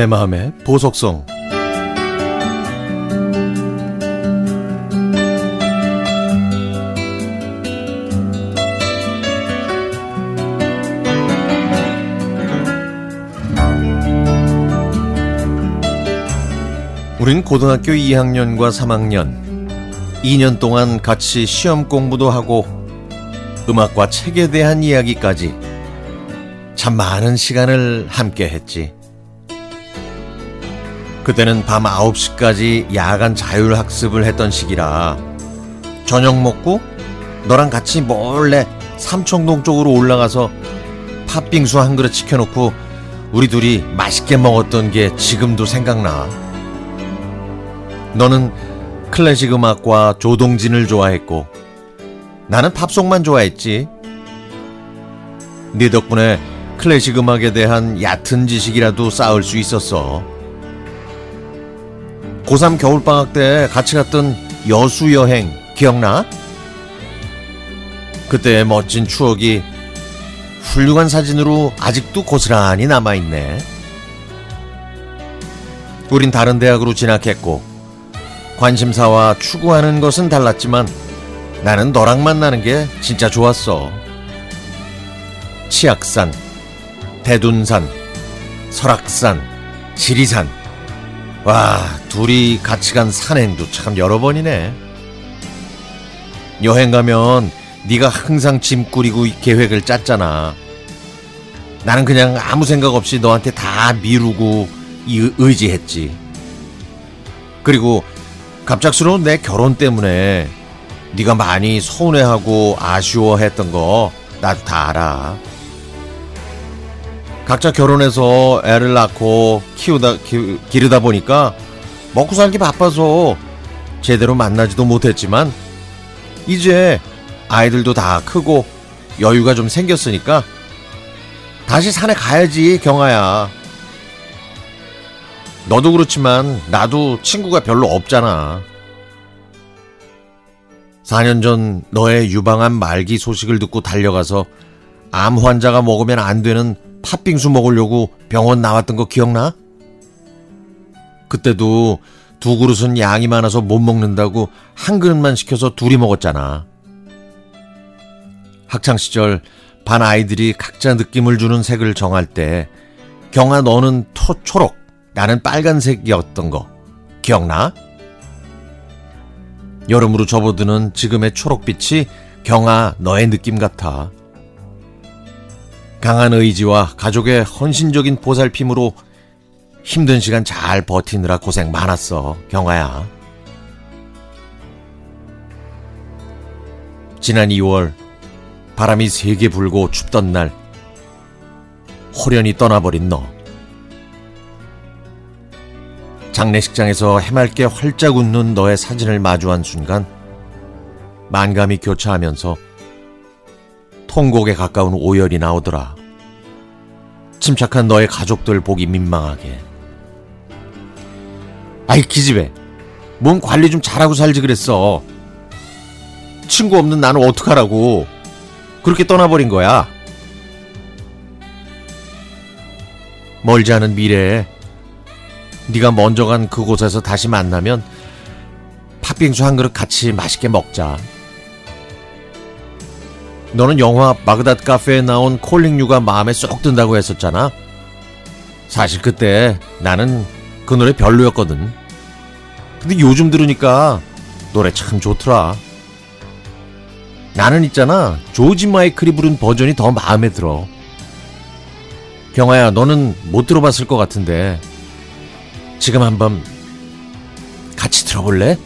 내 마음의 보석성 우린 고등학교 2학년과 3학년 2년 동안 같이 시험 공부도 하고 음악과 책에 대한 이야기까지 참 많은 시간을 함께 했지. 그때는 밤 9시까지 야간 자율학습을 했던 시기라 저녁 먹고 너랑 같이 몰래 삼청동 쪽으로 올라가서 팥빙수 한 그릇 시켜놓고 우리 둘이 맛있게 먹었던 게 지금도 생각나. 너는 클래식 음악과 조동진을 좋아했고 나는 팝송만 좋아했지. 네 덕분에 클래식 음악에 대한 얕은 지식이라도 쌓을 수 있었어. 고3 겨울방학 때 같이 갔던 여수 여행 기억나? 그때의 멋진 추억이 훌륭한 사진으로 아직도 고스란히 남아있네. 우린 다른 대학으로 진학했고, 관심사와 추구하는 것은 달랐지만 나는 너랑 만나는 게 진짜 좋았어. 치악산, 대둔산, 설악산, 지리산. 와, 둘이 같이 간 산행도 참 여러 번이네. 여행 가면 네가 항상 짐 꾸리고 계획을 짰잖아. 나는 그냥 아무 생각 없이 너한테 다 미루고 의지했지. 그리고 갑작스러운 내 결혼 때문에 네가 많이 서운해하고 아쉬워했던 거 나도 다 알아. 각자 결혼해서 애를 낳고 키우다 기, 기르다 보니까 먹고 살기 바빠서 제대로 만나지도 못했지만 이제 아이들도 다 크고 여유가 좀 생겼으니까 다시 산에 가야지 경아야. 너도 그렇지만 나도 친구가 별로 없잖아. 4년 전 너의 유방암 말기 소식을 듣고 달려가서 암 환자가 먹으면 안 되는 팥빙수 먹으려고 병원 나왔던 거 기억나? 그때도 두 그릇은 양이 많아서 못 먹는다고 한 그릇만 시켜서 둘이 먹었잖아. 학창시절 반 아이들이 각자 느낌을 주는 색을 정할 때 경아 너는 토, 초록, 나는 빨간색이었던 거 기억나? 여름으로 접어드는 지금의 초록빛이 경아 너의 느낌 같아. 강한 의지와 가족의 헌신적인 보살핌으로 힘든 시간 잘 버티느라 고생 많았어, 경아야. 지난 2월 바람이 세게 불고 춥던 날 호련히 떠나버린 너. 장례식장에서 해맑게 활짝 웃는 너의 사진을 마주한 순간 만감이 교차하면서 통곡에 가까운 오열이 나오더라. 침착한 너의 가족들 보기 민망하게. 아이 기집애, 몸 관리 좀 잘하고 살지 그랬어. 친구 없는 나는 어떡하라고. 그렇게 떠나버린 거야. 멀지 않은 미래에 네가 먼저 간 그곳에서 다시 만나면 팥빙수 한 그릇 같이 맛있게 먹자. 너는 영화 마그닷 카페에 나온 콜링유가 마음에 쏙 든다고 했었잖아. 사실 그때 나는 그 노래 별로였거든. 근데 요즘 들으니까 노래 참 좋더라. 나는 있잖아. 조지 마이클이 부른 버전이 더 마음에 들어. 경아야, 너는 못 들어봤을 것 같은데. 지금 한번 같이 들어볼래?